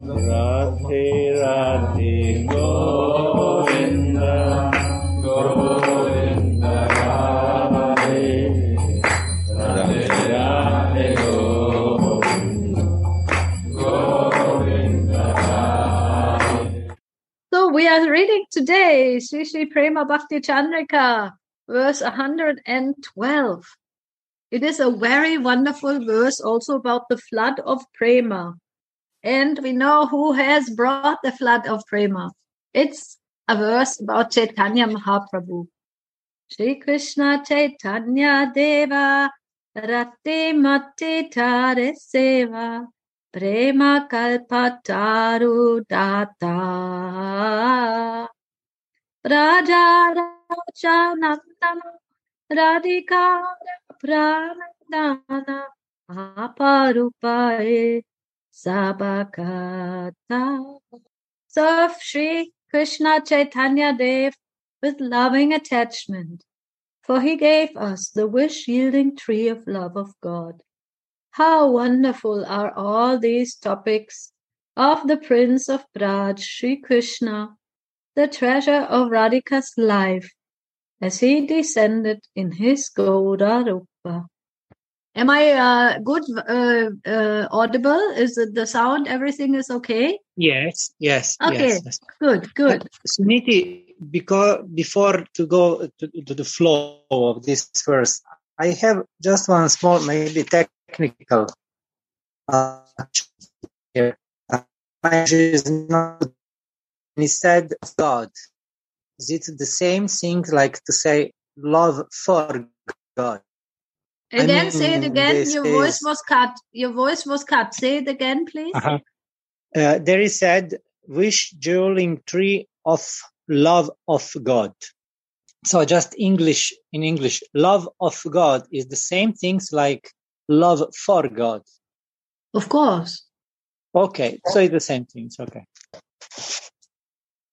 So we are reading today Sri Sri Prema Bhakti Chandrika, verse 112. It is a very wonderful verse also about the flood of prema. And we know who has brought the flood of prema. It's a verse about Chaitanya Mahaprabhu. Shri Krishna Chaitanya Deva Rati Mati Tare Seva Prema Kalpataru Data Raja Raja Nandana Radhika Pranandana Aparupae Sabakata Serve Sri Krishna Chaitanya Dev with loving attachment, for he gave us the wish yielding tree of love of God. How wonderful are all these topics of the Prince of Braj, Sri Krishna, the treasure of Radhika's life, as he descended in his Gauda Rupa. Am I uh, good, uh, uh, audible? Is it the sound? Everything is okay? Yes, yes, Okay. yes. yes. Good, good. But Suniti, because before to go to, to the flow of this verse, I have just one small, maybe technical. Uh, here. Uh, is not. He said God. Is it the same thing like to say love for God? I Again, say it again. this Your voice is- was cut. Your voice was cut. Say it again, please. Uh-huh. Uh, there is said, wish jeweling tree of love of God. So just English in English, love of God is the same things like love for God. Of course. Okay, so it's the same things. Okay.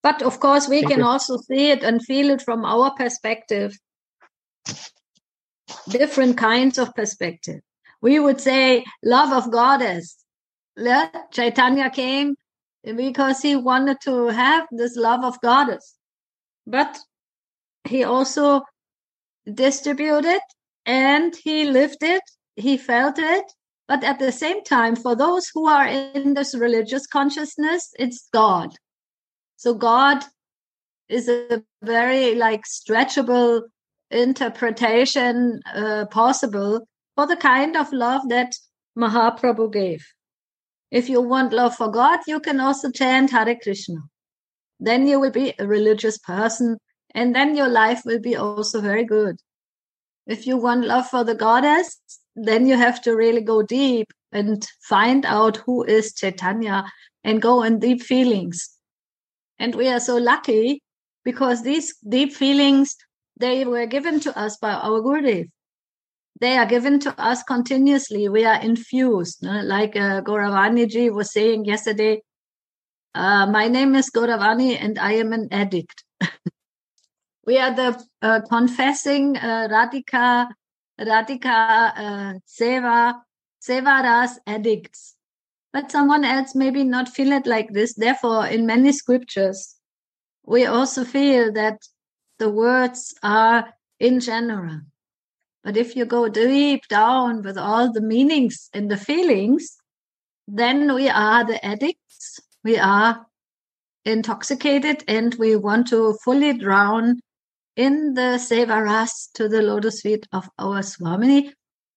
But of course, we Thank can you. also see it and feel it from our perspective. Different kinds of perspective. We would say love of goddess. Yeah, Chaitanya came because he wanted to have this love of goddess. But he also distributed and he lived it, he felt it. But at the same time, for those who are in this religious consciousness, it's God. So God is a very like stretchable interpretation uh, possible for the kind of love that Mahaprabhu gave. If you want love for God, you can also chant Hare Krishna. Then you will be a religious person and then your life will be also very good. If you want love for the goddess, then you have to really go deep and find out who is Chaitanya and go in deep feelings. And we are so lucky because these deep feelings, they were given to us by our Gurudev. They are given to us continuously. We are infused, no? like uh, Gauravani ji was saying yesterday. Uh, my name is Gauravani and I am an addict. we are the uh, confessing uh, Radhika, Radhika uh, Seva, Sevaras addicts. But someone else maybe not feel it like this. Therefore, in many scriptures, we also feel that the words are in general. But if you go deep down with all the meanings and the feelings, then we are the addicts. We are intoxicated and we want to fully drown in the sevaras to the lotus feet of our Swami.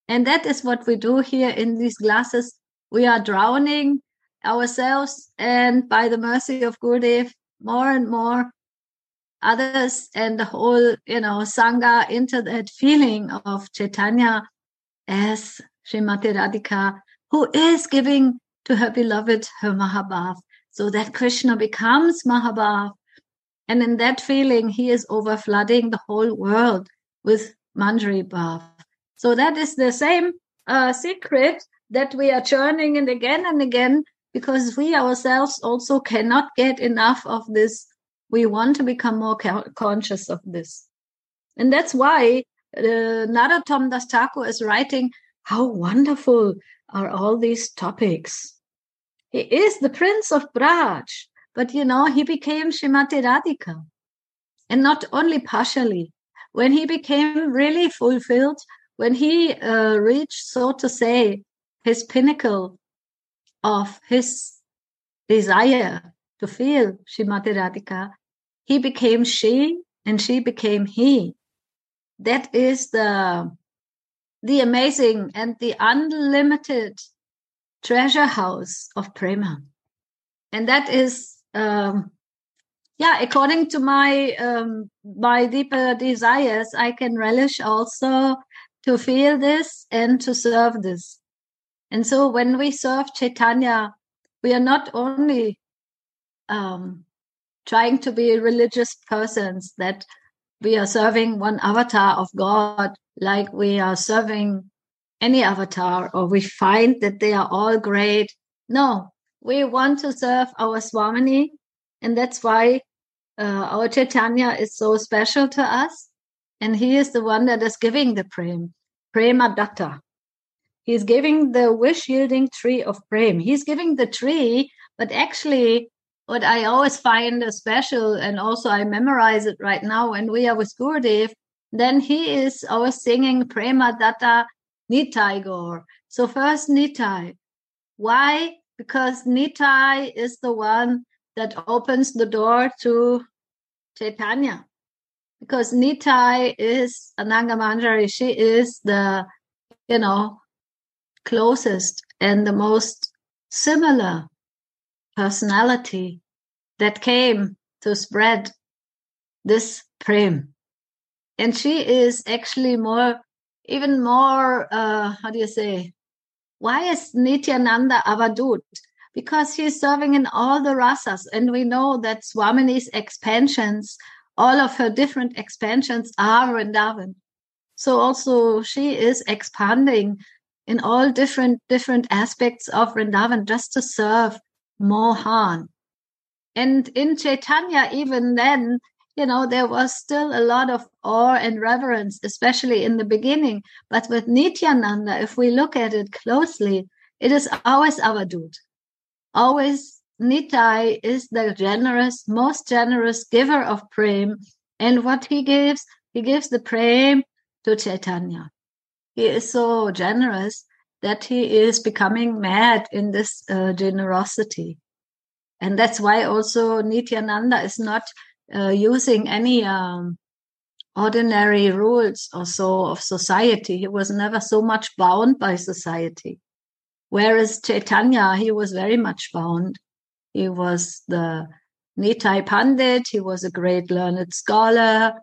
And that is what we do here in these glasses. We are drowning ourselves and by the mercy of Gurudev, more and more others and the whole, you know, Sangha into that feeling of Chaitanya as Srimati Radhika, who is giving to her beloved her Mahabhav, so that Krishna becomes Mahabhav. And in that feeling, he is overflooding the whole world with Manjari Bhav. So that is the same uh, secret that we are churning and again and again because we ourselves also cannot get enough of this. We want to become more co- conscious of this. And that's why uh, Narottam Das Thakur is writing, how wonderful are all these topics. he is the prince of Braj, but you know, he became Shrimati Radhika. And not only partially. When he became really fulfilled, when he uh, reached, so to say, his pinnacle of his desire to feel Shrimati Radhika, he became she and she became he. That is the the amazing and the unlimited treasure house of prema. And that is um, yeah according to my um, my deeper desires i can relish also to feel this and to serve this. And so when we serve chaitanya we are not only um, trying to be religious persons that we are serving one avatar of god like we are serving any avatar or we find that they are all great. No, we want to serve our Swamini, and that's why uh, our Chaitanya is so special to us. And he is the one that is giving the prem, prema datta. He's giving the wish yielding tree of prem. He's giving the tree, but actually, what I always find special, and also I memorize it right now when we are with Gurudev, then he is always singing prema datta Nitai Gaur. So first Nitai. Why? Because Nitai is the one that opens the door to Chaitanya. Because Nitai is Ananga Manjari, she is the, you know, closest and the most similar personality that came to spread this prem. And she is actually more even more, uh, how do you say? Why is Nityananda Avadut? Because he's serving in all the rasas. And we know that Swamini's expansions, all of her different expansions are Vrindavan. So also she is expanding in all different different aspects of Vrindavan just to serve Mohan. And in Chaitanya, even then, you know, there was still a lot of awe and reverence, especially in the beginning. But with Nityananda, if we look at it closely, it is always Avadut. Always Nitai is the generous, most generous giver of prem. And what he gives, he gives the prem to Chaitanya. He is so generous that he is becoming mad in this uh, generosity. And that's why also Nityananda is not uh, using any um, ordinary rules or so of society. He was never so much bound by society. Whereas Chaitanya, he was very much bound. He was the Nimai Pandit. He was a great learned scholar.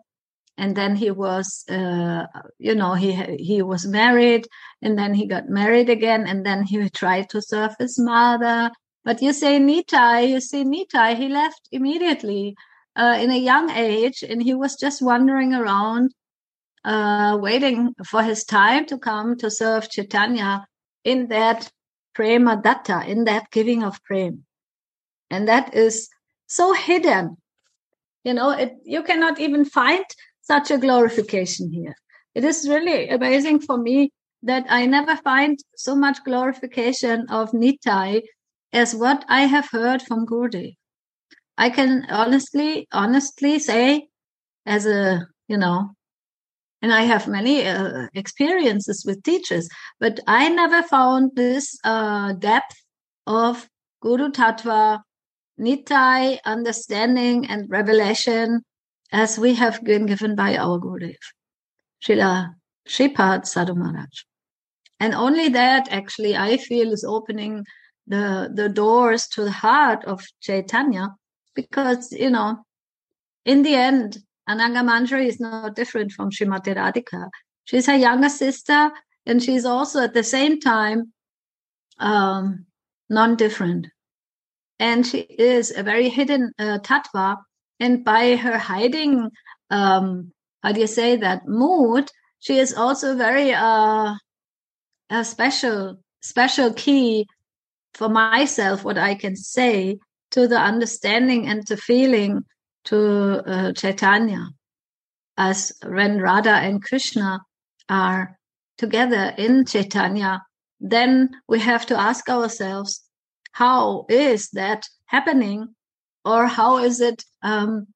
And then he was, uh, you know, he he was married, and then he got married again, and then he tried to serve his mother. But you say Nitai, you see Nitai, he left immediately uh, in a young age, and he was just wandering around, uh, waiting for his time to come to serve Chaitanya in that prema datta, in that giving of prem. And that is so hidden. You know, it, you cannot even find such a glorification here. It is really amazing for me that I never find so much glorification of Nitai as what I have heard from Gurudev. I can honestly, honestly say, as a, you know, and I have many uh, experiences with teachers, but I never found this uh, depth of Guru Tattva, Nitai understanding and revelation as we have been given by our Gurudev, Srila Shripad Sadhu Maharaj. And only that actually I feel is opening the, the doors to the heart of Chaitanya because you know in the end ananga manjari is not different from Srimati radhika she's her younger sister and she's also at the same time um, non-different and she is a very hidden uh, tattva and by her hiding um, how do you say that mood she is also very uh, a special special key for myself what i can say to the understanding and the feeling to uh, Chaitanya as when Radha and Krishna are together in Chaitanya, then we have to ask ourselves, how is that happening or how is it um,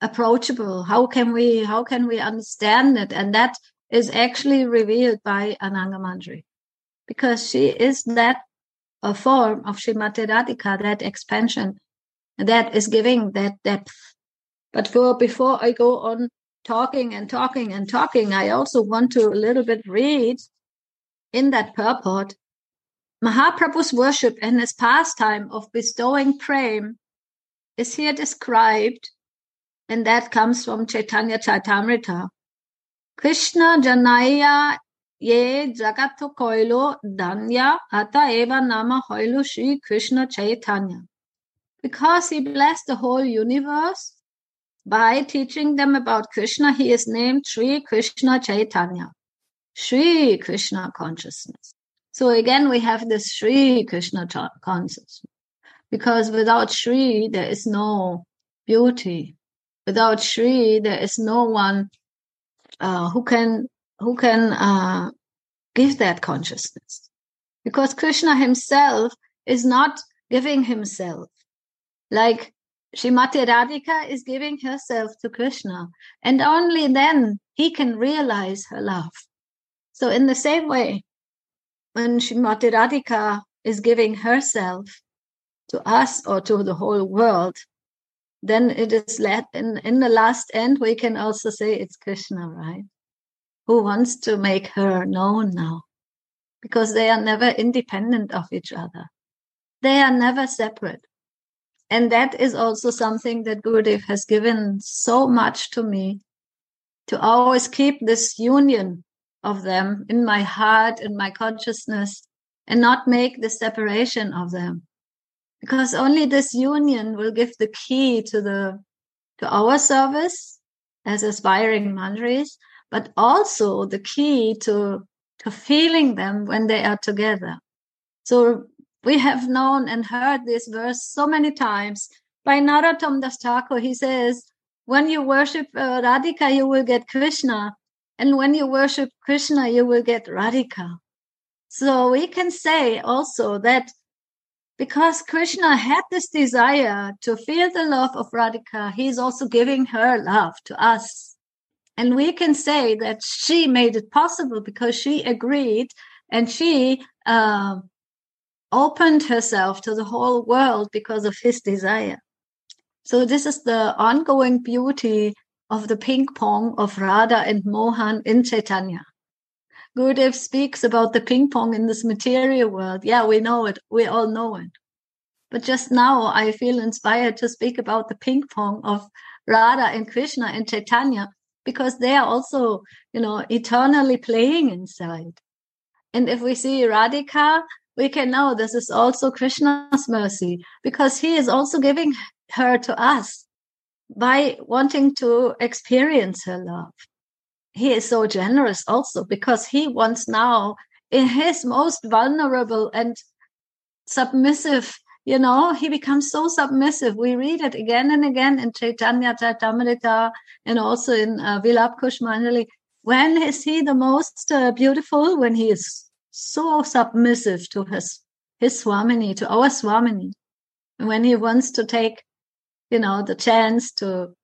approachable how can we how can we understand it and that is actually revealed by ananga manjari because she is that a form of Srimati Radhika, that expansion that is giving that depth. But for before I go on talking and talking and talking, I also want to a little bit read in that purport Mahaprabhu's worship and his pastime of bestowing prem is here described, and that comes from Chaitanya Charitamrita. Krishna Janaya ye jagato koilo danya ata eva nama hoilo Sri Krishna Chaitanya. Because he blessed the whole universe by teaching them about Krishna, he is named Sri Krishna Chaitanya. Sri Krishna consciousness. So again, we have this Sri Krishna consciousness. Because without Sri, there is no beauty. Without Sri, there is no one uh, who can who can uh, give that consciousness. Because Krishna himself is not giving himself. Like Srimati Radhika is giving herself to Krishna. And only then he can realize her love. So in the same way, when Srimati Radhika is giving herself to us or to the whole world, then it is let in, in the last end, we can also say it's Krishna, right? Who wants to make her known now? Because they are never independent of each other. They are never separate. And that is also something that Gurudev has given so much to me to always keep this union of them in my heart in my consciousness and not make the separation of them because only this union will give the key to the to our service as aspiring manjaris but also the key to to feeling them when they are together so we have known and heard this verse so many times by Narottam Das Thakur. He says, when you worship uh, Radhika, you will get Krishna. And when you worship Krishna, you will get Radhika. So we can say also that because Krishna had this desire to feel the love of Radhika, he's also giving her love to us. And we can say that she made it possible because she agreed and she uh, opened herself to the whole world because of his desire. So this is the ongoing beauty of the ping pong of Radha and Mohan in Chaitanya. Gurudev speaks about the ping pong in this material world. Yeah, we know it. We all know it. But just now I feel inspired to speak about the ping pong of Radha and Krishna and Chaitanya because they are also, you know, eternally playing inside. And if we see Radhika, we can know this is also Krishna's mercy because he is also giving her to us by wanting to experience her love. He is so generous also because he wants now in his most vulnerable and submissive, you know, he becomes so submissive. We read it again and again in Chaitanya Charitamrita and also in uh, Vilap. When is he the most uh, beautiful? When he is so submissive to his his Swamini, to our Swamini. When he wants to take, you know, the chance to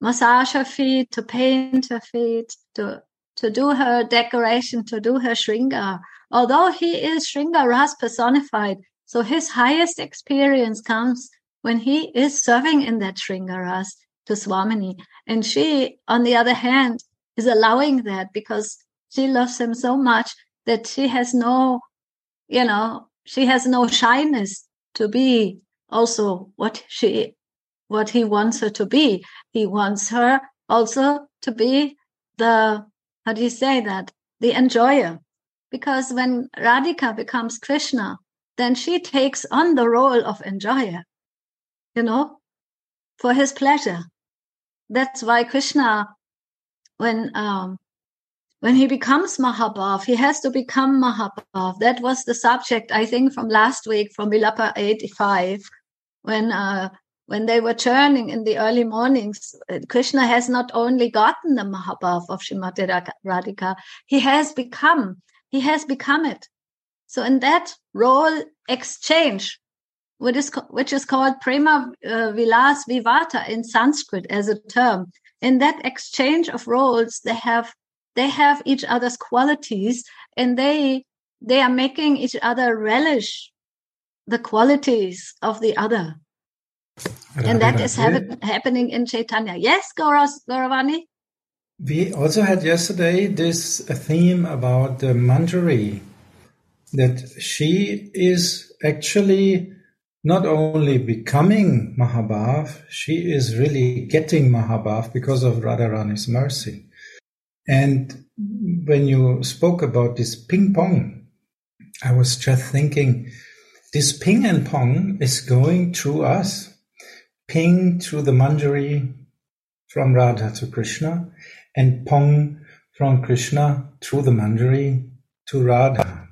massage her feet, to paint her feet, to to do her decoration, to do her shringa. Although he is Shringa Ras personified, so his highest experience comes when he is serving in that Shringa Ras to Swamini. And she, on the other hand, is allowing that because she loves him so much that she has no, you know, she has no shyness to be also what she, what he wants her to be. He wants her also to be the, how do you say that? The enjoyer. Because when Radhika becomes Krishna, then she takes on the role of enjoyer, you know, for his pleasure. That's why Krishna, when um, when he becomes Mahabhav, he has to become Mahabhav. That was the subject, I think, from last week, from Vilapa 85, when uh, when they were churning in the early mornings. Krishna has not only gotten the Mahabhav of Srimati Radhika, he has become, he has become it. So in that role exchange, which is, which is called prema uh, vilas vivarta in Sanskrit as a term, in that exchange of roles, they have they have each other's qualities and they they are making each other relish the qualities of the other and that is hap- happening in chaitanya yes Gauravani we also had yesterday this theme about the manjari that she is actually not only becoming Mahabhav, she is really getting Mahabhav because of Radharani's mercy. And when you spoke about this ping pong, I was just thinking this ping and pong is going through us. Ping through the manjari from Radha to Krishna and pong from Krishna through the manjari to Radha.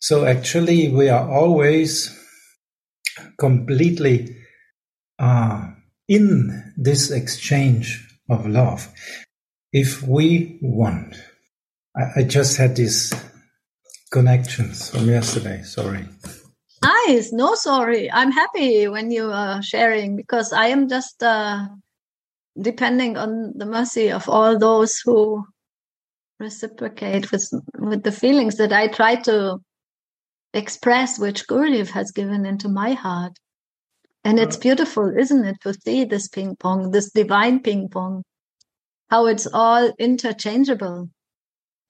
So actually we are always completely uh, in this exchange of love if we want. I, I just had these connections from yesterday. Sorry. Nice. No, sorry. I'm happy when you are sharing because I am just uh, depending on the mercy of all those who reciprocate with with the feelings that I try to express which Gurudev has given into my heart. And it's beautiful, isn't it, to see this ping pong, this divine ping pong, how it's all interchangeable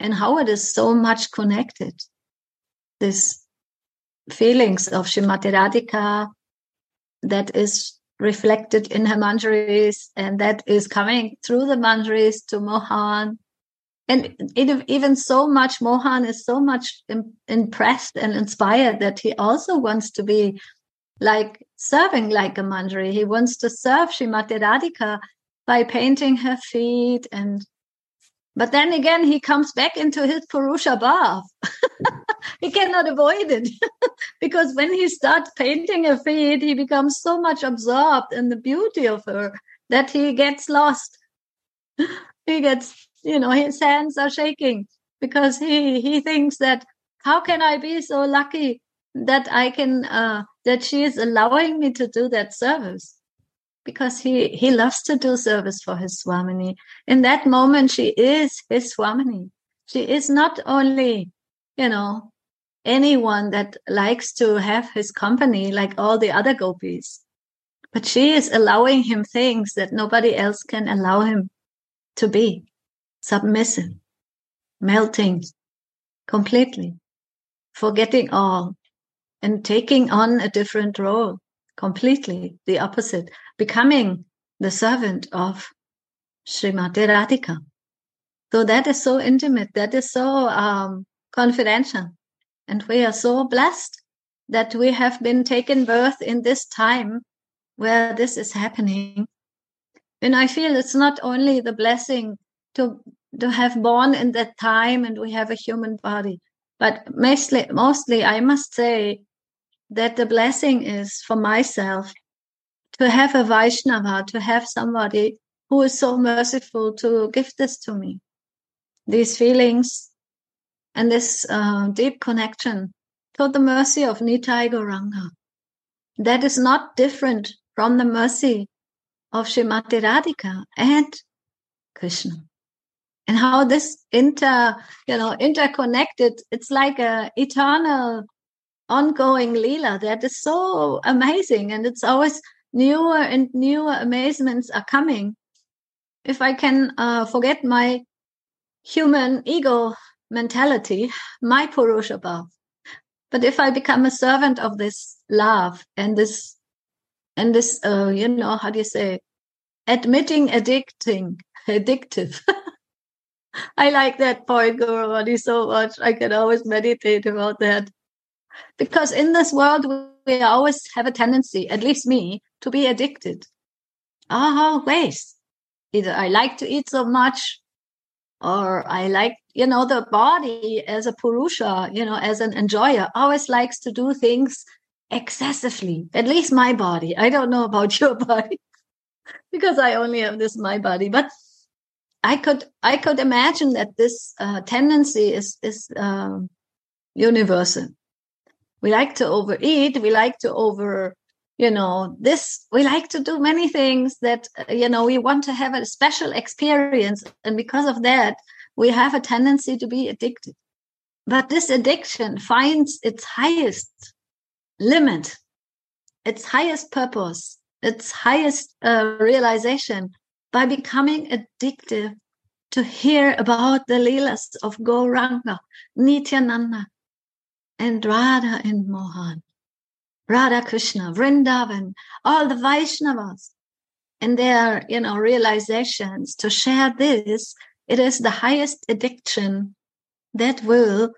and how it is so much connected. This feelings of Srimati Radhika that is reflected in her manjaris and that is coming through the manjaris to Mohan. And even so much mohan is so much impressed and inspired that he also wants to be like serving like a manjari. He wants to serve Srimati Radhika by painting her feet and but then again he comes back into his purusha bhav he cannot avoid it. Because when he starts painting her feet he becomes so much absorbed in the beauty of her that he gets lost. He gets you know his hands are shaking because he he thinks that how can i be so lucky that i can uh, that she is allowing me to do that service because he he loves to do service for his swamini. In that moment she is his swamini. She is not only you know anyone that likes to have his company like all the other gopis but she is allowing him things that nobody else can allow him to be. Submissive, melting completely, forgetting all and taking on a different role, completely the opposite, becoming the servant of Srimati Radhika. So that is so intimate, that is so um, confidential. And we are so blessed that we have been taken birth in this time where this is happening. And I feel it's not only the blessing to to have born in that time and we have a human body but mostly mostly i must say that the blessing is for myself to have a vaishnava to have somebody who is so merciful to give this to me these feelings and this uh, deep connection to the mercy of Nitai Gauranga. That is not different from the mercy of Srimati Radhika and Krishna and how this inter you know interconnected it's like a eternal ongoing lila that is so amazing and it's always newer and newer amazements are coming if i can uh, forget my human ego mentality my purusha bhav but if i become a servant of this love and this and this uh, you know how do you say admitting addicting addictive I like that point, Gauravani, so much. I can always meditate about that. Because in this world, we always have a tendency, at least me, to be addicted. Always. Either I like to eat so much, or I like, you know, the body as a Purusha, you know, as an enjoyer, always likes to do things excessively. At least my body. I don't know about your body because I only have this my body, but I could I could imagine that this uh, tendency is is uh, universal. We like to overeat. We like to over, you know, this, we like to do many things that, uh, you know, we want to have a special experience. And because of that, we have a tendency to be addicted. But this addiction finds its highest limit, its highest purpose, its highest uh, realization by becoming addictive to hear about the Leelas of Gauranga, Nityananda, and Radha and Mohan, Radha Krishna, Vrindavan, all the Vaishnavas, and their, you know, realizations to share this. It is the highest addiction that will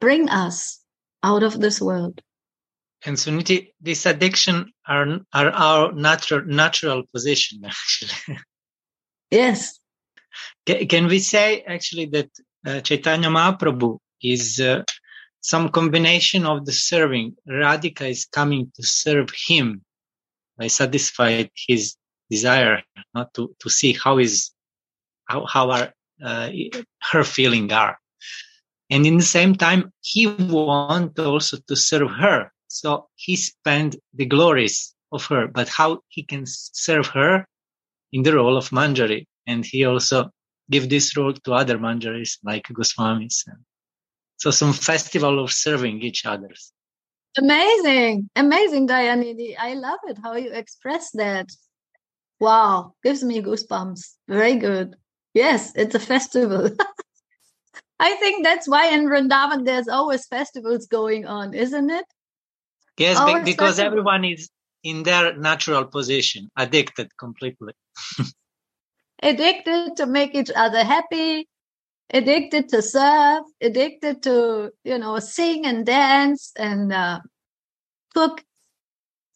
bring us out of this world. And Suniti, this addiction are are our natural natural position actually. Yes. Can, can we say actually that uh, Chaitanya Mahaprabhu is uh, some combination of the serving? Radhika is coming to serve him by satisfy his desire, not to, to see how is how how are uh, her feeling are, and in the same time he want also to serve her. So he spend the glories of her, but how he can serve her in the role of Manjari, and he also give this role to other manjaris like Goswamis. So some festival of serving each others. Amazing, amazing, Dayanidhi. I love it how you express that. Wow, gives me goosebumps. Very good. Yes, it's a festival. I think that's why in Vrindavan there's always festivals going on, isn't it? Yes, Always because everyone is in their natural position, addicted completely. addicted to make each other happy, addicted to surf, addicted to, you know, sing and dance and uh, cook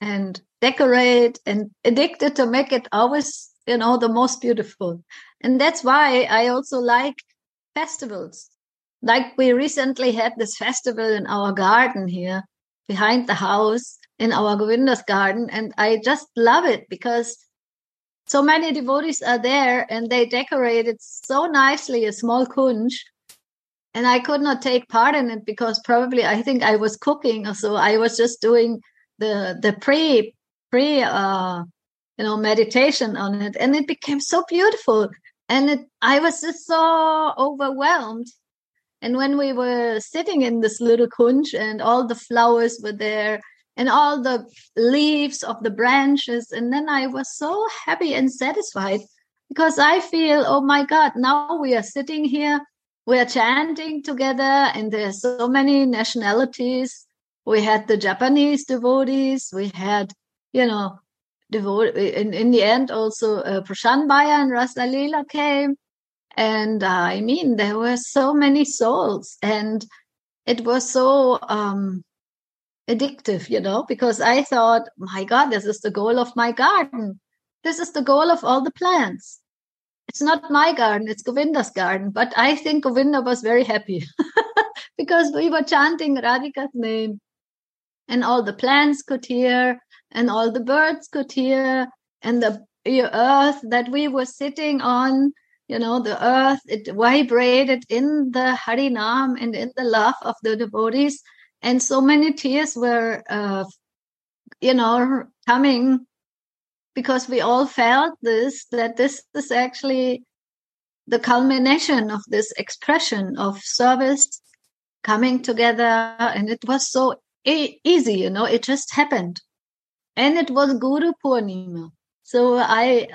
and decorate and addicted to make it always, you know, the most beautiful. And that's why I also like festivals. Like we recently had this festival in our garden here behind the house in our Govinda's garden. And I just love it because so many devotees are there and they decorated so nicely a small kunj. And i could not take part in it because probably i think i was cooking or so. I was just doing the the pre pre uh you know meditation on it. And it became so beautiful. And it i was just so overwhelmed. And when we were sitting in this little kunj and all the flowers were there and all the leaves of the branches. And then I was so happy and satisfied because I feel, oh my God, now we are sitting here, we are chanting together, and there's so many nationalities. We had the Japanese devotees, we had, you know, devote in, in the end also uh, Prashan Baya and Rasalila came. And uh, I mean, there were so many souls, and it was so um, addictive, you know, because I thought, my God, this is the goal of my garden. This is the goal of all the plants. It's not my garden, it's Govinda's garden. But I think Govinda was very happy because we were chanting Radhika's name and all the plants could hear and all the birds could hear and the earth that we were sitting on you know the earth it vibrated in the harinam and in the love of the devotees and so many tears were uh, you know coming because we all felt this that this is actually the culmination of this expression of service coming together. And it was so e- easy you know it just happened. And it was guru purnima. So i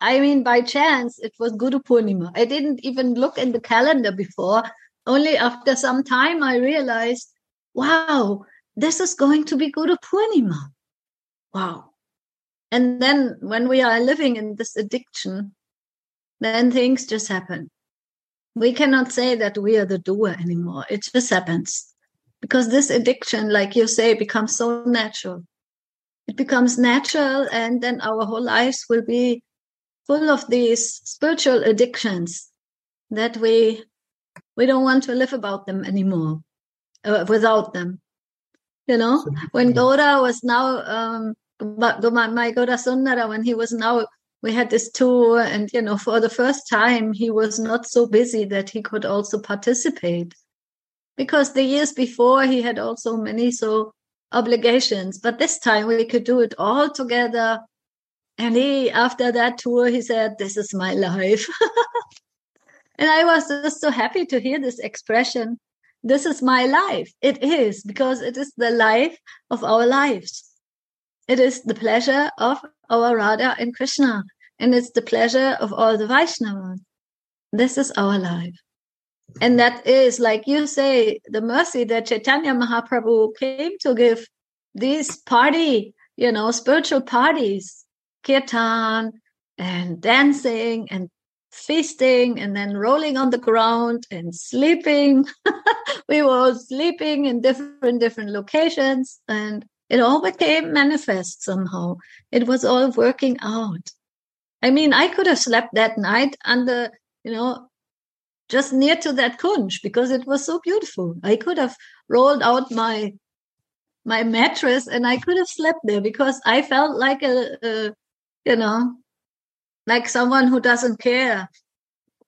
i mean by chance it was guru purnima. I didn't even look in the calendar before. Only after some time i realized wow, this is going to be Guru Purnima. Wow. And then when we are living in this addiction, then things just happen. We cannot say that we are the doer anymore. It just happens. Because this addiction, like you say, becomes so natural. It becomes natural, and then our whole lives will be full of these spiritual addictions that we we don't want to live about them anymore uh, without them. You know, when Gora was now, um, my, Gora Sundara, when he was now, we had this tour, and you know, for the first time, he was not so busy that he could also participate because the years before he had also many so obligations, but this time we could do it all together. And he, after that tour, he said, This is my life. and I was just so happy to hear this expression. This is my life. It is because it is the life of our lives. It is the pleasure of our Radha and Krishna. And it's the pleasure of all the Vaishnavas. This is our life. And that is, like you say, the mercy that Chaitanya Mahaprabhu came to give these party, you know, spiritual parties, kirtan and dancing and feasting and then rolling on the ground and sleeping. we were sleeping in different, different locations and it all became manifest somehow. It was all working out. I mean, I could have slept that night under, you know, just near to that kunj because it was so beautiful. I could have rolled out my my mattress and I could have slept there because I felt like a, a you know, like someone who doesn't care.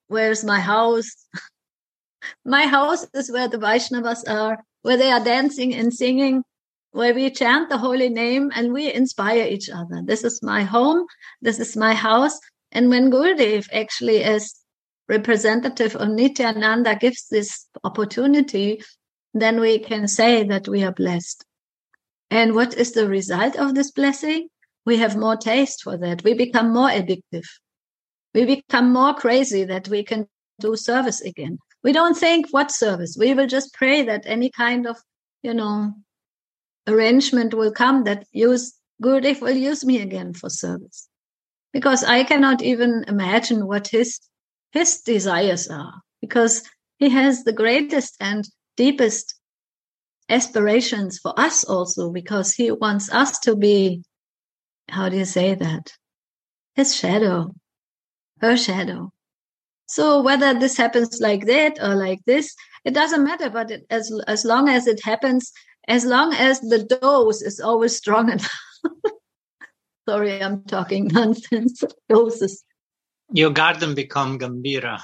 Where's my house? my house is where the Vaishnavas are, where they are dancing and singing, where we chant the holy name and we inspire each other. This is my home. This is my house. And when Gurudev actually as representative of Nityananda gives this opportunity, then we can say that we are blessed. And what is the result of this blessing? We have more taste for that. We become more addictive. We become more crazy that we can do service again. We don't think what service. We will just pray that any kind of, you know, arrangement will come that use good Gurudev will use me again for service. Because I cannot even imagine what his his desires are, because he has the greatest and deepest aspirations for us also, because he wants us to be, how do you say that? His shadow, her shadow. So whether this happens like that or like this, it doesn't matter. But it, as as long as it happens, as long as the dose is always strong enough. Sorry, I'm talking nonsense. Doses. Your garden become Gambhira.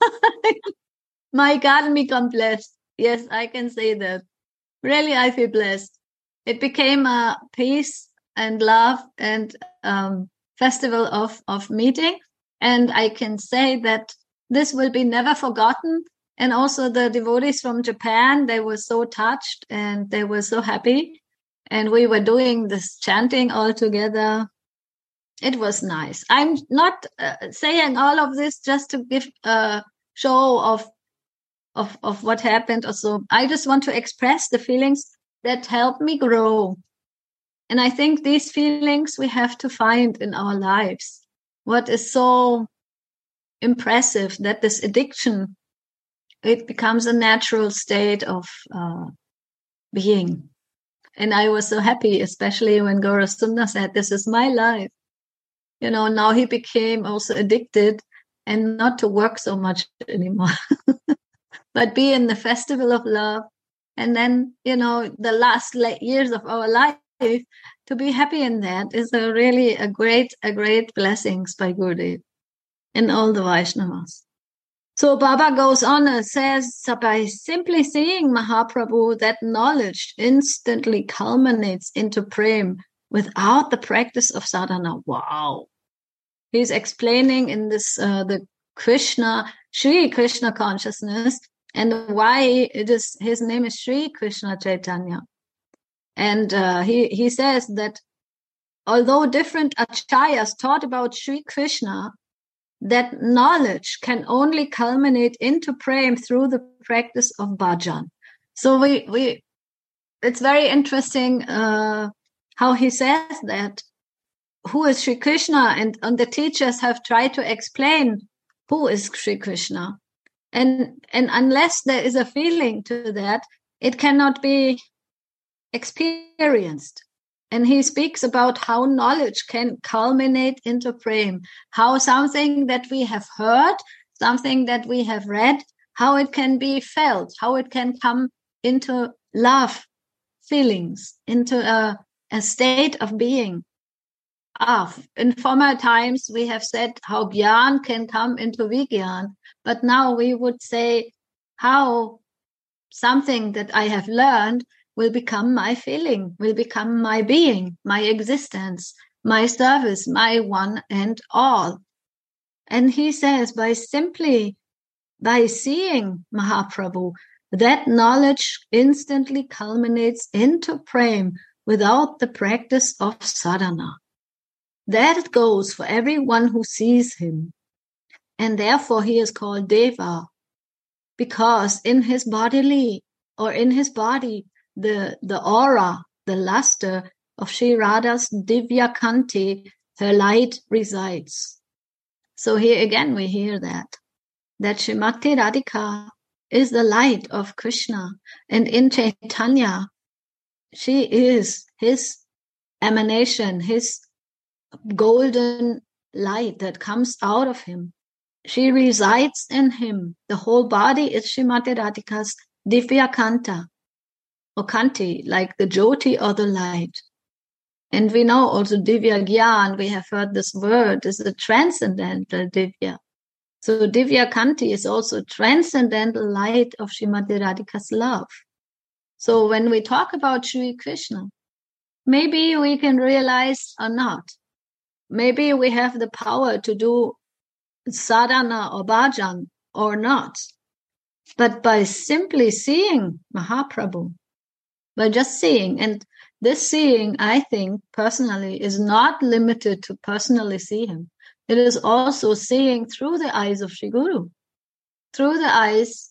My garden become blessed. Yes, I can say that. Really, I feel blessed. It became a peace and love and um, festival of, of meeting. And I can say that this will be never forgotten. And also the devotees from Japan, they were so touched and they were so happy. And we were doing this chanting all together. It was nice. I'm not uh, saying all of this just to give a show of of of what happened or so. I just want to express the feelings that helped me grow. And I think these feelings we have to find in our lives. What is so impressive that this addiction it becomes a natural state of uh, being. And I was so happy, especially when Gaura Sundar said, This is my life. You know, now he became also addicted and not to work so much anymore, but be in the festival of love. And then, you know, the last years of our life to be happy in that is a really a great, a great blessings by Gurudev and all the Vaishnavas. So Baba goes on and says, by simply seeing Mahaprabhu, that knowledge instantly culminates into prem without the practice of sadhana. Wow. He's explaining in this, uh, the Krishna, Sri Krishna consciousness and why it is, his name is Sri Krishna Chaitanya. And uh, he, he says that although different acharyas taught about Sri Krishna, that knowledge can only culminate into prem through the practice of bhajan. So we we it's very interesting uh, how he says that who is Sri Krishna and, and the teachers have tried to explain who is Sri Krishna. And and unless there is a feeling to that, it cannot be experienced. And he speaks about how knowledge can culminate into prem, how something that we have heard, something that we have read, how it can be felt, how it can come into love feelings, into a, a state of being. Ah, in former times, we have said how Gyan can come into Vigyan, but now we would say how something that I have learned will become my feeling, will become my being, my existence, my service, my one and all. And he says, by simply, by seeing Mahaprabhu, that knowledge instantly culminates into prem without the practice of sadhana. That goes for everyone who sees him. And therefore he is called Deva, because in his bodily or in his body, the, the aura, the luster of Sri Radha's Divya Kanti, her light resides. So here again we hear that, that Srimati Radhika is the light of Krishna. And in Chaitanya, she is his emanation, his golden light that comes out of him. She resides in him. The whole body is Srimati Radhika's Divya Kanta or Kanti, like the Jyoti or the light. And we know also Divya Gyan, we have heard this word, is a transcendental Divya. So Divya Kanti is also transcendental light of Srimati Radhika's love. So when we talk about Sri Krishna, maybe we can realize or not. Maybe we have the power to do sadhana or bhajan or not. But by simply seeing Mahaprabhu, by just seeing, and this seeing, I think personally, is not limited to personally see him. It is also seeing through the eyes of Sri Guru, through the eyes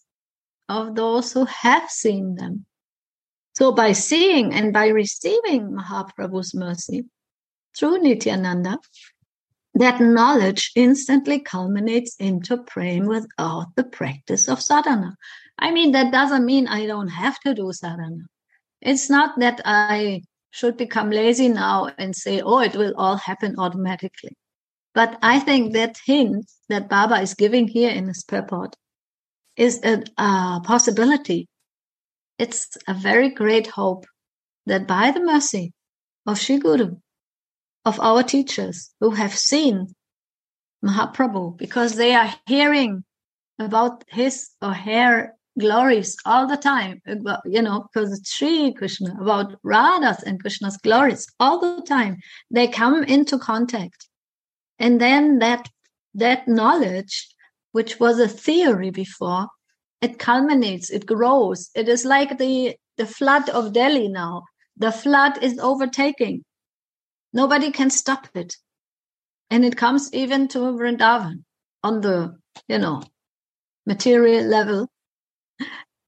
of those who have seen them. So by seeing and by receiving Mahaprabhu's mercy through Nityananda, that knowledge instantly culminates into prem without the practice of sadhana. I mean, that doesn't mean I don't have to do sadhana. It's not that I should become lazy now and say, oh, it will all happen automatically. But I think that hint that Baba is giving here in his purport is a, a possibility. It's a very great hope that by the mercy of Sri Guru, of our teachers who have seen Mahaprabhu, because they are hearing about his or her glories all the time, uh, you know, because it's Sri Krishna, about Radha's and Krishna's glories all the time. They come into contact. And then that, that knowledge, which was a theory before, it culminates, it grows. It is like the, the flood of Delhi now. The flood is overtaking. Nobody can stop it. And it comes even to Vrindavan on the, you know, material level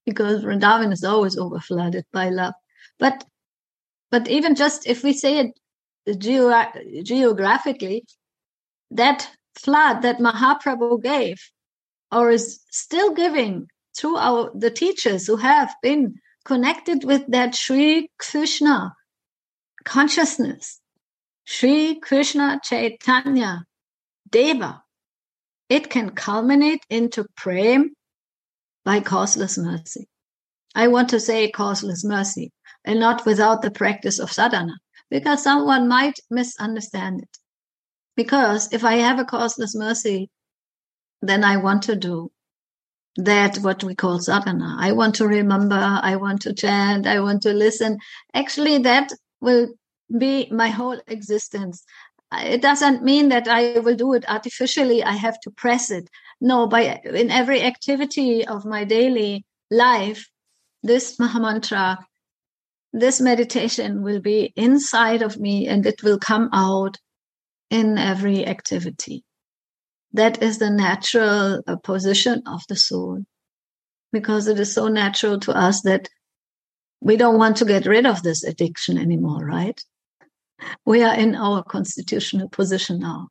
because Vrindavan is always overflooded by love. But but even just if we say it geo- geographically, that flood that Mahaprabhu gave, or is still giving through our the teachers who have been connected with that Sri Krishna consciousness, Sri Krishna Chaitanya Deva, it can culminate into prem by causeless mercy. I want to say causeless mercy and not without the practice of sadhana because someone might misunderstand it. Because if I have a causeless mercy, then I want to do that what we call sadhana. I want to remember, I want to chant, I want to listen. Actually, that will be my whole existence. It doesn't mean that I will do it artificially. I have to press it no by in every activity of my daily life this mahamantra this meditation will be inside of me and it will come out in every activity. That is the natural uh, position of the soul. Because it is so natural to us that we don't want to get rid of this addiction anymore right? We are in our constitutional position now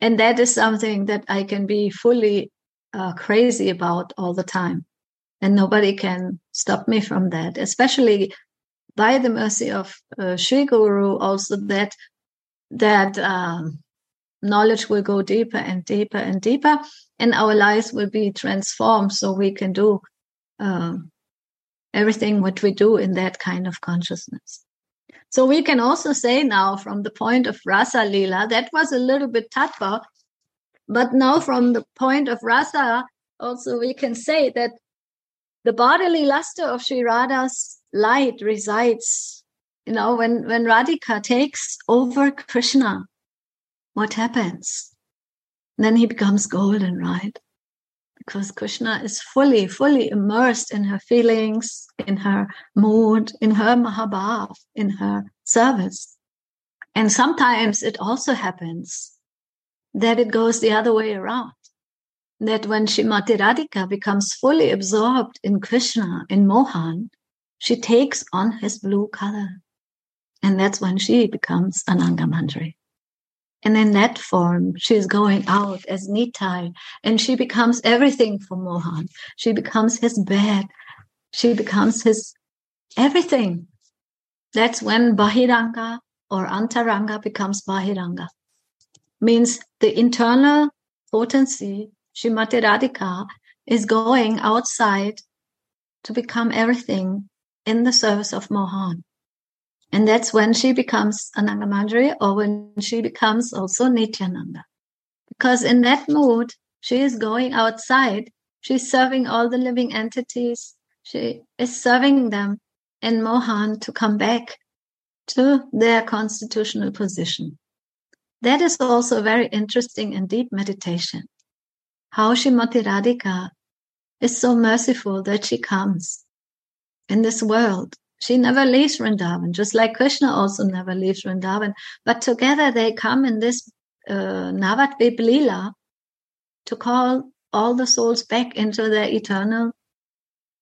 and that is something that I can be fully uh, crazy about all the time. And nobody can stop me from that, especially by the mercy of uh, Sri Guru, also that that um, knowledge will go deeper and deeper and deeper, and our lives will be transformed so we can do um, everything what we do in that kind of consciousness. So we can also say now from the point of Rasa Lila, that was a little bit tattva, but now from the point of Rasa, also we can say that the bodily luster of Sri Radha's light resides. You know, when, when Radhika takes over Krishna, what happens? Then he becomes golden, right? Because Krishna is fully, fully immersed in her feelings, in her mood, in her Mahabhav, in her service. And sometimes it also happens that it goes the other way around. That when Shrimati Radhika becomes fully absorbed in Krishna, in Mohan, she takes on his blue color. And that's when she becomes Ananga Manjari. And in that form, she is going out as Nitai and she becomes everything for Mohan. She becomes his bed. She becomes his everything. That's when Bahiranga or Antaranga becomes Bahiranga. Means the internal potency, Shrimati Radhika, is going outside to become everything in the service of Mohan. And that's when she becomes Ananga Manjari or when she becomes also Nityananda. Because in that mood, she is going outside. She's serving all the living entities. She is serving them in Mohan to come back to their constitutional position. That is also very interesting and deep meditation. How Shrimati Radhika is so merciful that she comes in this world she never leaves Vrindavan, just like Krishna also never leaves Vrindavan. But together they come in this uh, Navadvip Leela to call all the souls back into their eternal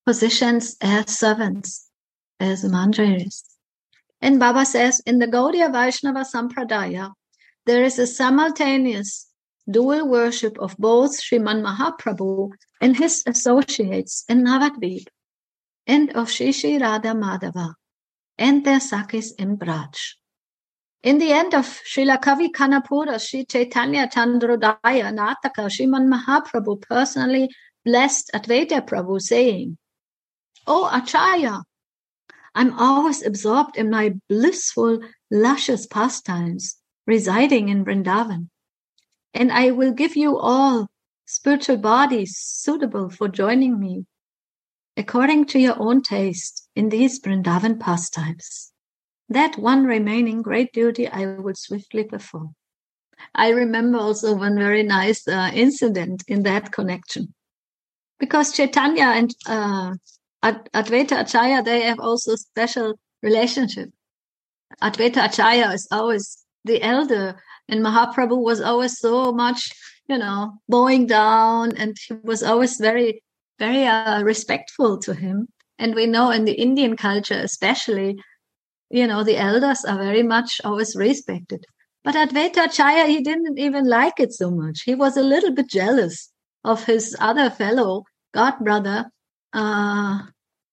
positions as servants, as manjaris. And Baba says in the Gaudiya Vaishnava Sampradaya, there is a simultaneous dual worship of both Sriman Mahaprabhu and his associates in Navadvip and of Sri Sri Radha Madhava and their Sakhis in Braj. In the end of Srila Kavi Karnapura, Sri Chaitanya Chandrodaya Nataka, Sriman Mahaprabhu personally blessed Advaita Prabhu saying, Oh Acharya, I'm always absorbed in my blissful, luscious pastimes residing in Vrindavan. And I will give you all spiritual bodies suitable for joining me according to your own taste in these Vrindavan pastimes. That one remaining great duty I will swiftly perform. I remember also one very nice uh, incident in that connection. Because Chaitanya and uh, Advaita Acharya, they have also special relationship. Advaita Acharya is always the elder and Mahaprabhu was always so much, you know, bowing down and he was always very very uh, respectful to him. And we know in the Indian culture, especially, you know, the elders are very much always respected. But Advaita Acharya, he didn't even like it so much. He was a little bit jealous of his other fellow god brother, uh,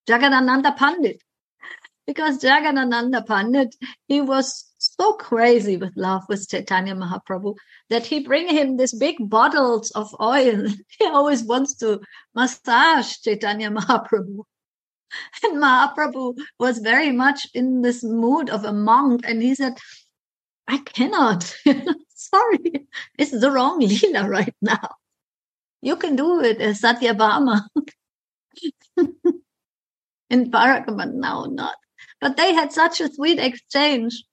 Pandit. Because Jagadananda Pandit, he was so crazy with love with Chaitanya Mahaprabhu that he bring him these big bottles of oil. he always wants to massage Chaitanya Mahaprabhu. And Mahaprabhu was very much in this mood of a monk and he said, I cannot. Sorry, it's the wrong Leela right now. You can do it as Satyabhama. in Parakaman, now not. But they had such a sweet exchange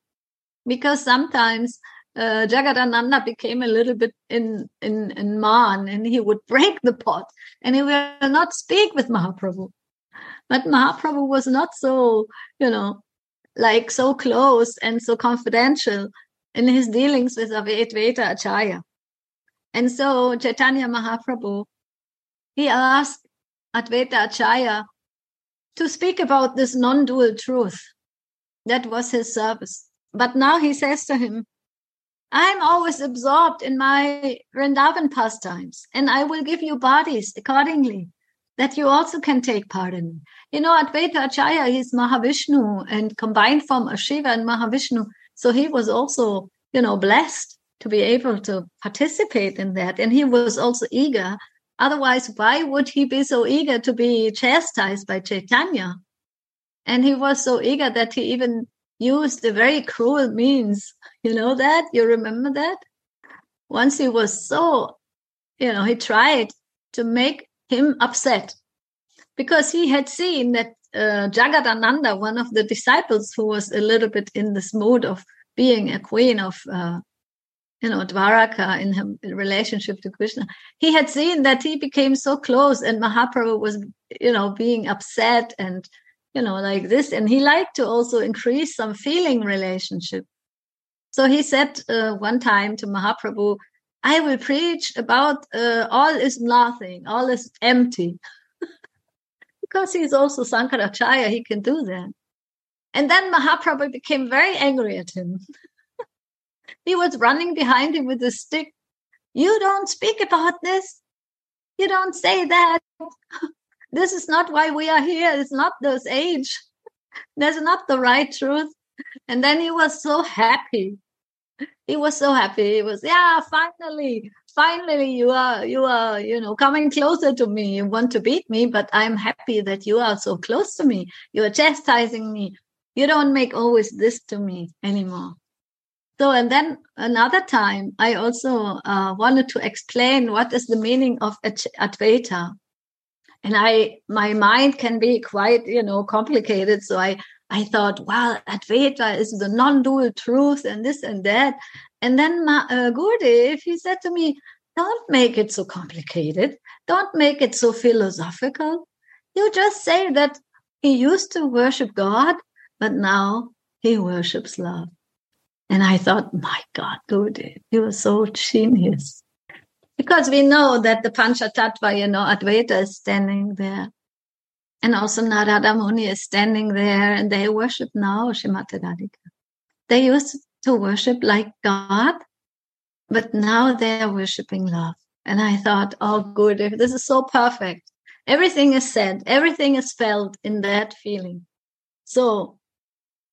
because sometimes uh, Jagadananda became a little bit in, in, in man and he would break the pot and he will not speak with Mahaprabhu. But Mahaprabhu was not so, you know, like so close and so confidential in his dealings with Advaita Acharya. And so Chaitanya Mahaprabhu, he asked Advaita Acharya to speak about this non-dual truth. That was his service. But now he says to him, I'm always absorbed in my Vrindavan pastimes, and I will give you bodies accordingly that you also can take part in. You know, Advaita Acharya, he's Mahavishnu and combined from Shiva and Mahavishnu. So he was also, you know, blessed to be able to participate in that. And he was also eager. Otherwise, why would he be so eager to be chastised by Chaitanya? And he was so eager that he even used a very cruel means. You know that? You remember that? Once he was so, you know, he tried to make him upset. because he had seen that uh, Jagadananda, one of the disciples who was a little bit in this mood of being a queen of, uh, you know, Dwaraka in her relationship to Krishna, he had seen that he became so close and Mahaprabhu was, you know, being upset and, you know, like this. And he liked to also increase some feeling relationship. So he said uh, one time to Mahaprabhu, I will preach about uh, all is nothing, all is empty because he's also Sankaracharya, he can do that. And then Mahaprabhu became very angry at him. he was running behind him with a stick. You don't speak about this. You don't say that. this is not why we are here. It's not this age. That's not the right truth. And then he was so happy. He was so happy. He was, yeah, finally, finally you are you are you know coming closer to me you want to beat me but i'm happy that you are so close to me you are chastising me you don't make always this to me anymore so and then another time i also uh, wanted to explain what is the meaning of advaita and i my mind can be quite you know complicated so i I thought, wow, Advaita is the non-dual truth and this and that. And then Ma, uh, Gurudev, he said to me, don't make it so complicated. Don't make it so philosophical. You just say that he used to worship God, but now he worships love. And I thought, my God, Gurudev, you are so genius. Because we know that the Panchatattva, you know, Advaita is standing there. And also Narada Muni is standing there and they worship now Shrimati Radhika. They used to worship like God, but now they are worshiping love. And I thought, oh, good, this is so perfect. Everything is said, everything is felt in that feeling. So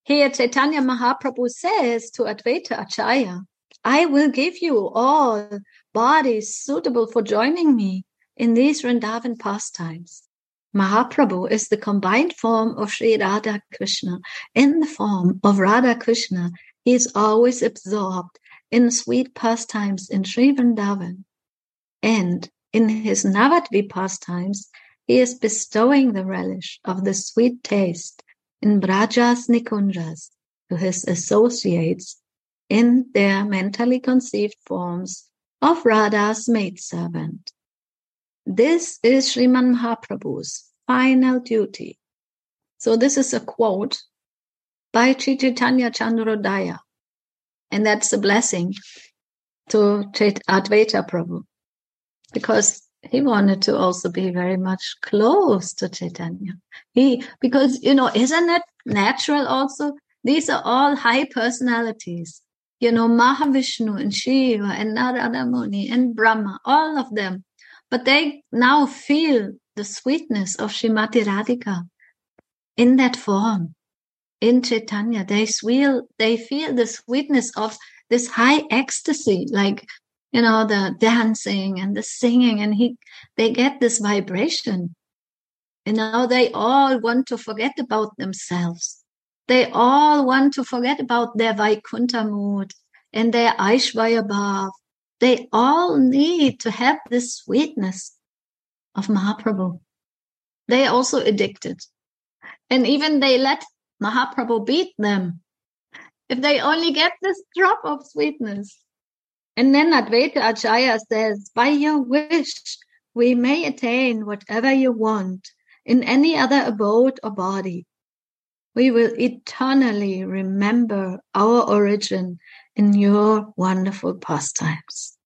here Chaitanya Mahaprabhu says to Advaita Acharya, I will give you all bodies suitable for joining me in these Vrindavan pastimes. Mahaprabhu is the combined form of Sri Radha Krishna. In the form of Radha Krishna, he is always absorbed in sweet pastimes in Sri Vrindavan. And in his Navadvip pastimes, he is bestowing the relish of the sweet taste in Brajas Nikunjas to his associates in their mentally conceived forms of Radha's maidservant. This is Sriman Mahaprabhu's final duty. So this is a quote by Chaitanya Chandrodaya. And that's a blessing to Advaita Prabhu because he wanted to also be very much close to Chaitanya. He, because, you know, isn't it natural also? These are all high personalities. You know, Mahavishnu and Shiva and Narada Muni and Brahma, all of them. But they now feel the sweetness of Shrimati Radhika in that form in Chaitanya. They feel they feel the sweetness of this high ecstasy, like you know the dancing and the singing, and he they get this vibration. And now they all want to forget about themselves. They all want to forget about their Vaikuntha mood and their Aishvarya Bhav. They all need to have this sweetness of Mahaprabhu. They are also addicted. And even they let Mahaprabhu beat them. If they only get this drop of sweetness. And then Advaita Acharya says, by your wish, we may attain whatever you want in any other abode or body. We will eternally remember our origin in your wonderful pastimes.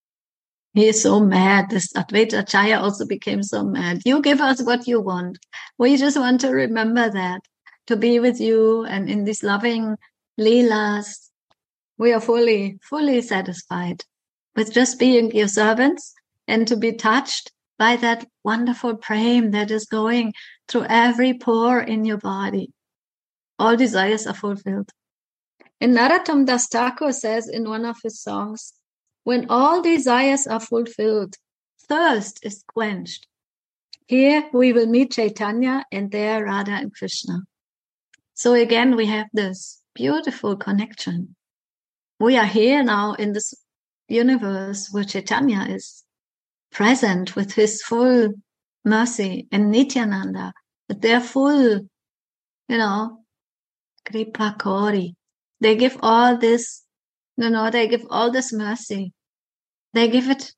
He is so mad. This Advaita Acharya also became so mad. You give us what you want. We just want to remember that to be with you and in these loving leelas. We are fully, fully satisfied with just being your servants and to be touched by that wonderful prem that is going through every pore in your body. All desires are fulfilled. And Narottam Das Thakur says in one of his songs, when all desires are fulfilled, thirst is quenched. Here we will meet Chaitanya and there Radha and Krishna. So again, we have this beautiful connection. We are here now in this universe where Chaitanya is present with his full mercy and Nityananda but they're full, you know, kripa kori. They give all this, you know, they give all this mercy. They give it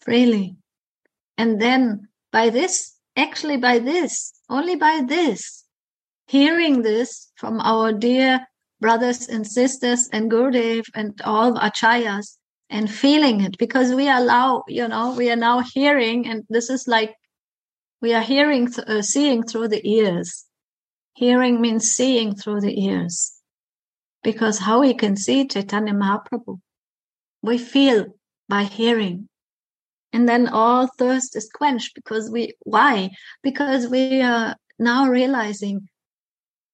freely. And then by this, actually by this, only by this, hearing this from our dear brothers and sisters and Gurudev and all acharyas and feeling it because we allow, you know, we are now hearing and this is like we are hearing, uh, seeing through the ears. Hearing means seeing through the ears. Because how we can see Chaitanya Mahaprabhu? We feel by hearing. And then all thirst is quenched because we, why? Because we are now realizing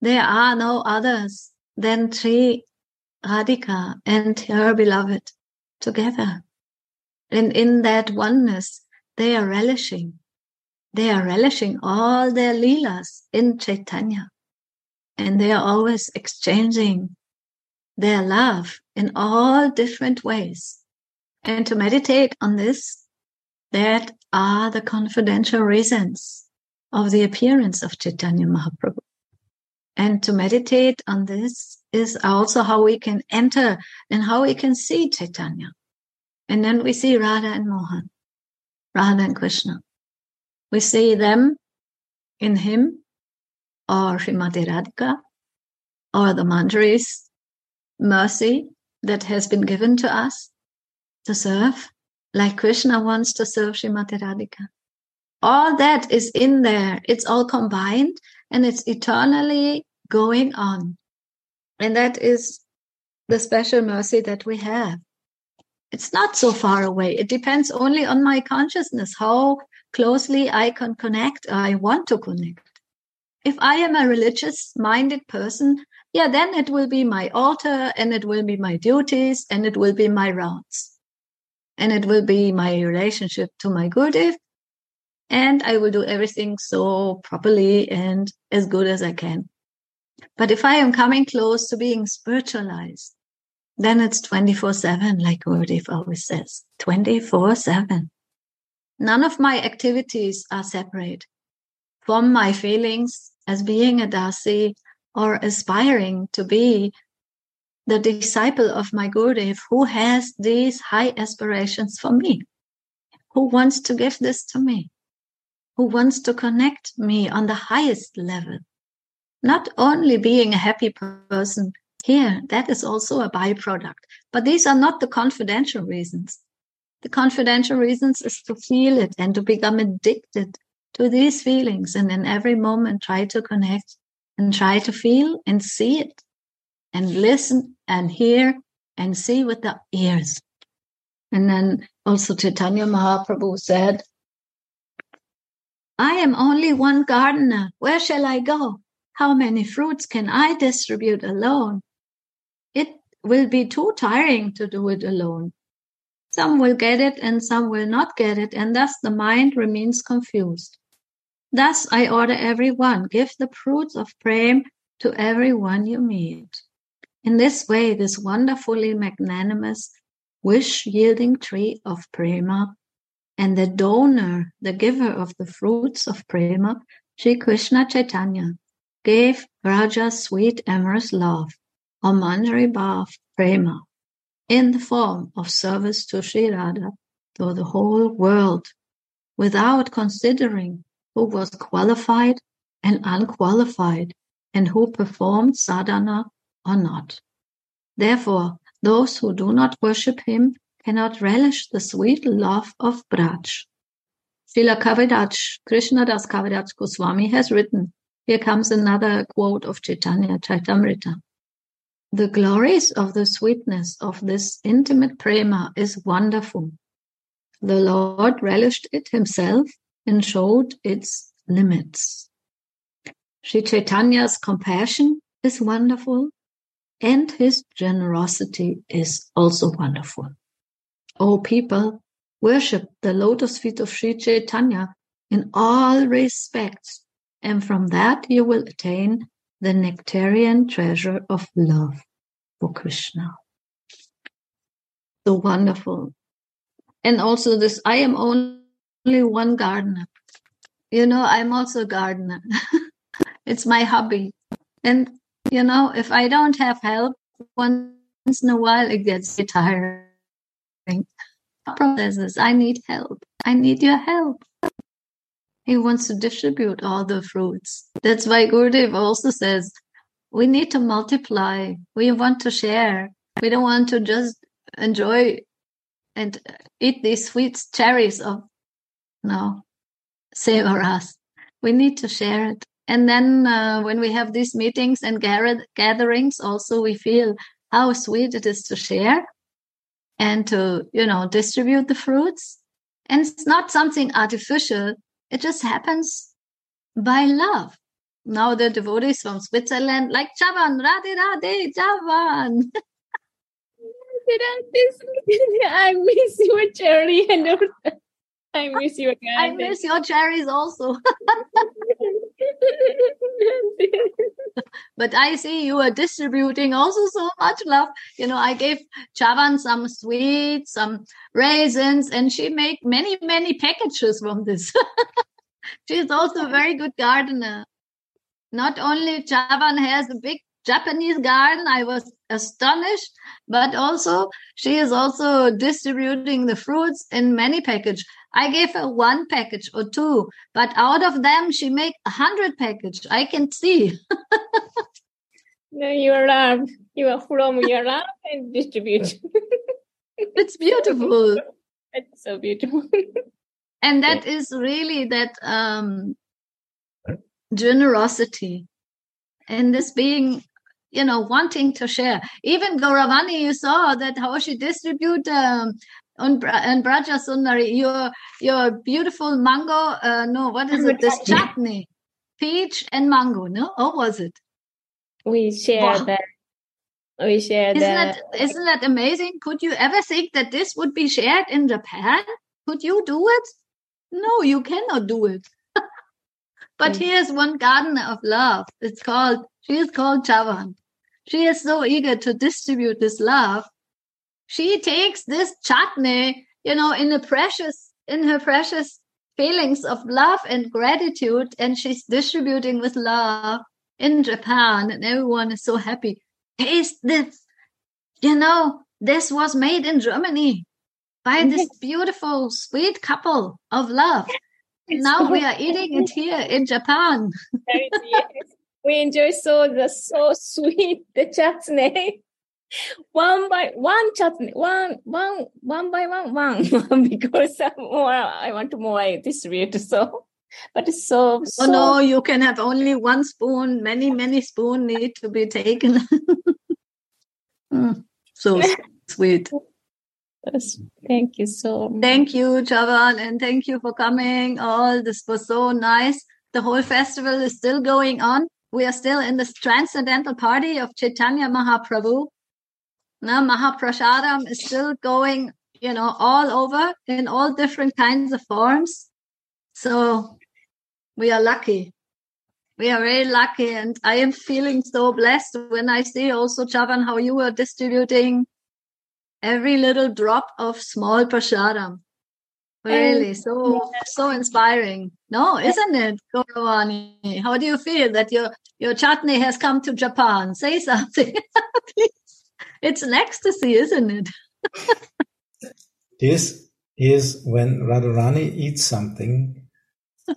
there are no others than Sri Radhika and her beloved together. And in that oneness, they are relishing. They are relishing all their leelas in Chaitanya. And they are always exchanging their love in all different ways. And to meditate on this, that are the confidential reasons of the appearance of Chaitanya Mahaprabhu. And to meditate on this is also how we can enter and how we can see Chaitanya. And then we see Radha and Mohan, Radha and Krishna. We see them in him or Srimati Radhika or the Manjaris mercy that has been given to us to serve like Krishna wants to serve Srimati Radhika. All that is in there. It's all combined and it's eternally going on. And that is the special mercy that we have. It's not so far away. It depends only on my consciousness, how closely I can connect, I want to connect. If I am a religious minded person, yeah, then it will be my altar and it will be my duties and it will be my rounds. And it will be my relationship to my Gurudev. And I will do everything so properly and as good as I can. But if I am coming close to being spiritualized, then it's 24 7, like Gurudev always says 24 7. None of my activities are separate from my feelings as being a Dasi or aspiring to be the disciple of my Gurudev who has these high aspirations for me, who wants to give this to me, who wants to connect me on the highest level not only being a happy person here, that is also a byproduct. But these are not the confidential reasons. The confidential reasons is to feel it and to become addicted to these feelings and in every moment try to connect and try to feel and see it and listen and hear and see with the ears. And then also Chaitanya Mahaprabhu said, I am only one gardener. Where shall I go? How many fruits can I distribute alone? It will be too tiring to do it alone. Some will get it and some will not get it, and thus the mind remains confused. Thus I order everyone, give the fruits of prema to everyone you meet. In this way, this wonderfully magnanimous, wish yielding tree of prema and the donor, the giver of the fruits of prema, Sri Krishna Chaitanya, gave Raja sweet amorous love, or Manjari Bhav Prema, in the form of service to Sri Radha to the whole world, without considering who was qualified and unqualified, and who performed sadhana or not. Therefore, those who do not worship him cannot relish the sweet love of Braj. Srila Kaviraj, Krishna Das Kaviraj Goswami has written, here comes another quote of Chaitanya Charitamrita. The glories of the sweetness of this intimate prema is wonderful. The Lord relished it himself and showed its limits. Sri Chaitanya's compassion is wonderful and his generosity is also wonderful. O people, worship the lotus feet of Sri Chaitanya in all respects and from that you will attain the nectarian treasure of love for Krishna. So wonderful. And also this, I am only one gardener. you know, I'm also a gardener. it's my hobby. And, you know, if I don't have help once in a while, it gets tiring. Processes. I need help. I need your help. He wants to distribute all the fruits. That's why Gurudev also says, we need to multiply. We want to share. We don't want to just enjoy and eat these sweet cherries of no savor us. We need to share it. And then uh, when we have these meetings and gatherings, also we feel how sweet it is to share and to, you know, distribute the fruits. And it's not something artificial. It just happens by love. Now the devotees from Switzerland, like Chavan, Radhe Radhe, Chavan. I miss your cherry and I miss you again. I miss your cherries also. but I see you are distributing also so much love. You know, I gave Chavan some sweets, some raisins, and she made many, many packages from this. She's also a very good gardener. Not only Chavan has a big Japanese garden, I was astonished, but also she is also distributing the fruits in many packages. I gave her one package or two, but out of them she make a hundred package. I can see. no, you are love. You are from your love and distribute. it's beautiful. It's so beautiful. and that is really that um, generosity and this being you know wanting to share even gauravani you saw that how she distribute um, on and Braja Sundari, your your beautiful mango, uh, no, what is it? This chutney, peach and mango, no? Or was it? We share wow. that. We share isn't that. that. Isn't that amazing? Could you ever think that this would be shared in Japan? Could you do it? No, you cannot do it. but mm. here's one gardener of love. It's called, she is called Chavan. She is so eager to distribute this love she takes this chutney, you know, in a precious, in her precious feelings of love and gratitude, and she's distributing with love in Japan, and everyone is so happy. Taste this, you know, this was made in Germany by this beautiful, sweet couple of love. now we are eating it here in Japan. we enjoy so the so sweet the chutney one by one chutney, one, one, one by one, one, because more, I want to more I distribute. So, but it's so, so. Oh no, you can have only one spoon. Many, many spoon need to be taken. mm, so sweet. Thank you so much. Thank you, Chavan, and thank you for coming. All this was so nice. The whole festival is still going on. We are still in this transcendental party of Chaitanya Mahaprabhu now Mahaprasadam is still going, you know, all over in all different kinds of forms. So we are lucky. We are very lucky. And I am feeling so blessed when I see also, Chavan, how you are distributing every little drop of small prasadam. Really, so so inspiring. No, isn't it, Gauravani? How do you feel that your your chutney has come to Japan? Say something, please. It's an ecstasy, isn't it? this is when Radharani eats something,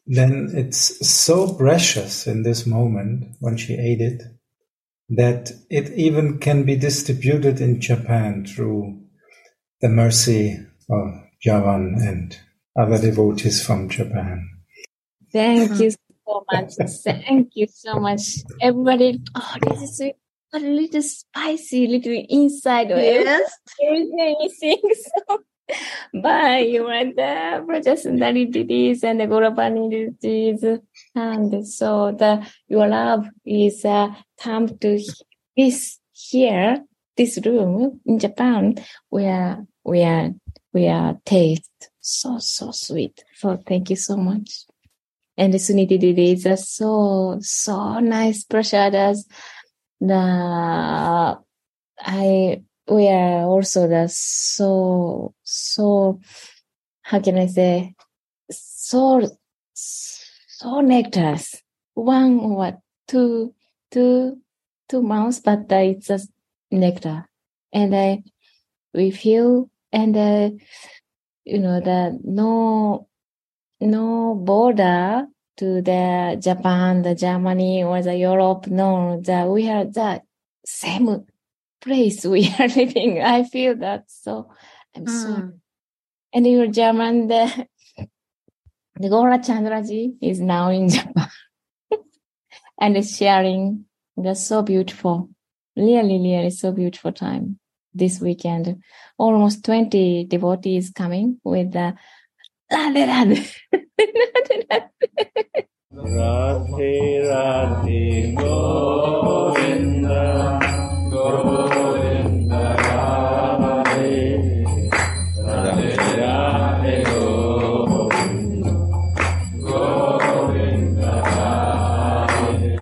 then it's so precious in this moment when she ate it that it even can be distributed in Japan through the mercy of Chavan and other devotees from Japan. Thank you mm-hmm. so much. Thank you so much. Everybody, oh, this is a little spicy, little inside yes. everything. So, but you want the Brajasundari deities and the Gauravani deities. And so the your love is uh, come to this here, this room in Japan where we are we are taste so so sweet. So thank you so much. And the Suniti deities are so so nice prasadas the I we are also the so so how can I say so so nectars. One or two, two, two months, but it's a nectar. And I we feel, and uh, you know, the no, no border to the Japan, the Germany, or the Europe. No, that we are the same place we are living. I feel that so. I'm so Mm. and your German, the, the Gora Chandraji is now in Japan and is sharing. That's so beautiful. Really, really so beautiful time this weekend. Almost 20 devotees coming with the लादे लादे राधे राधे गोविन्द गोविन्द।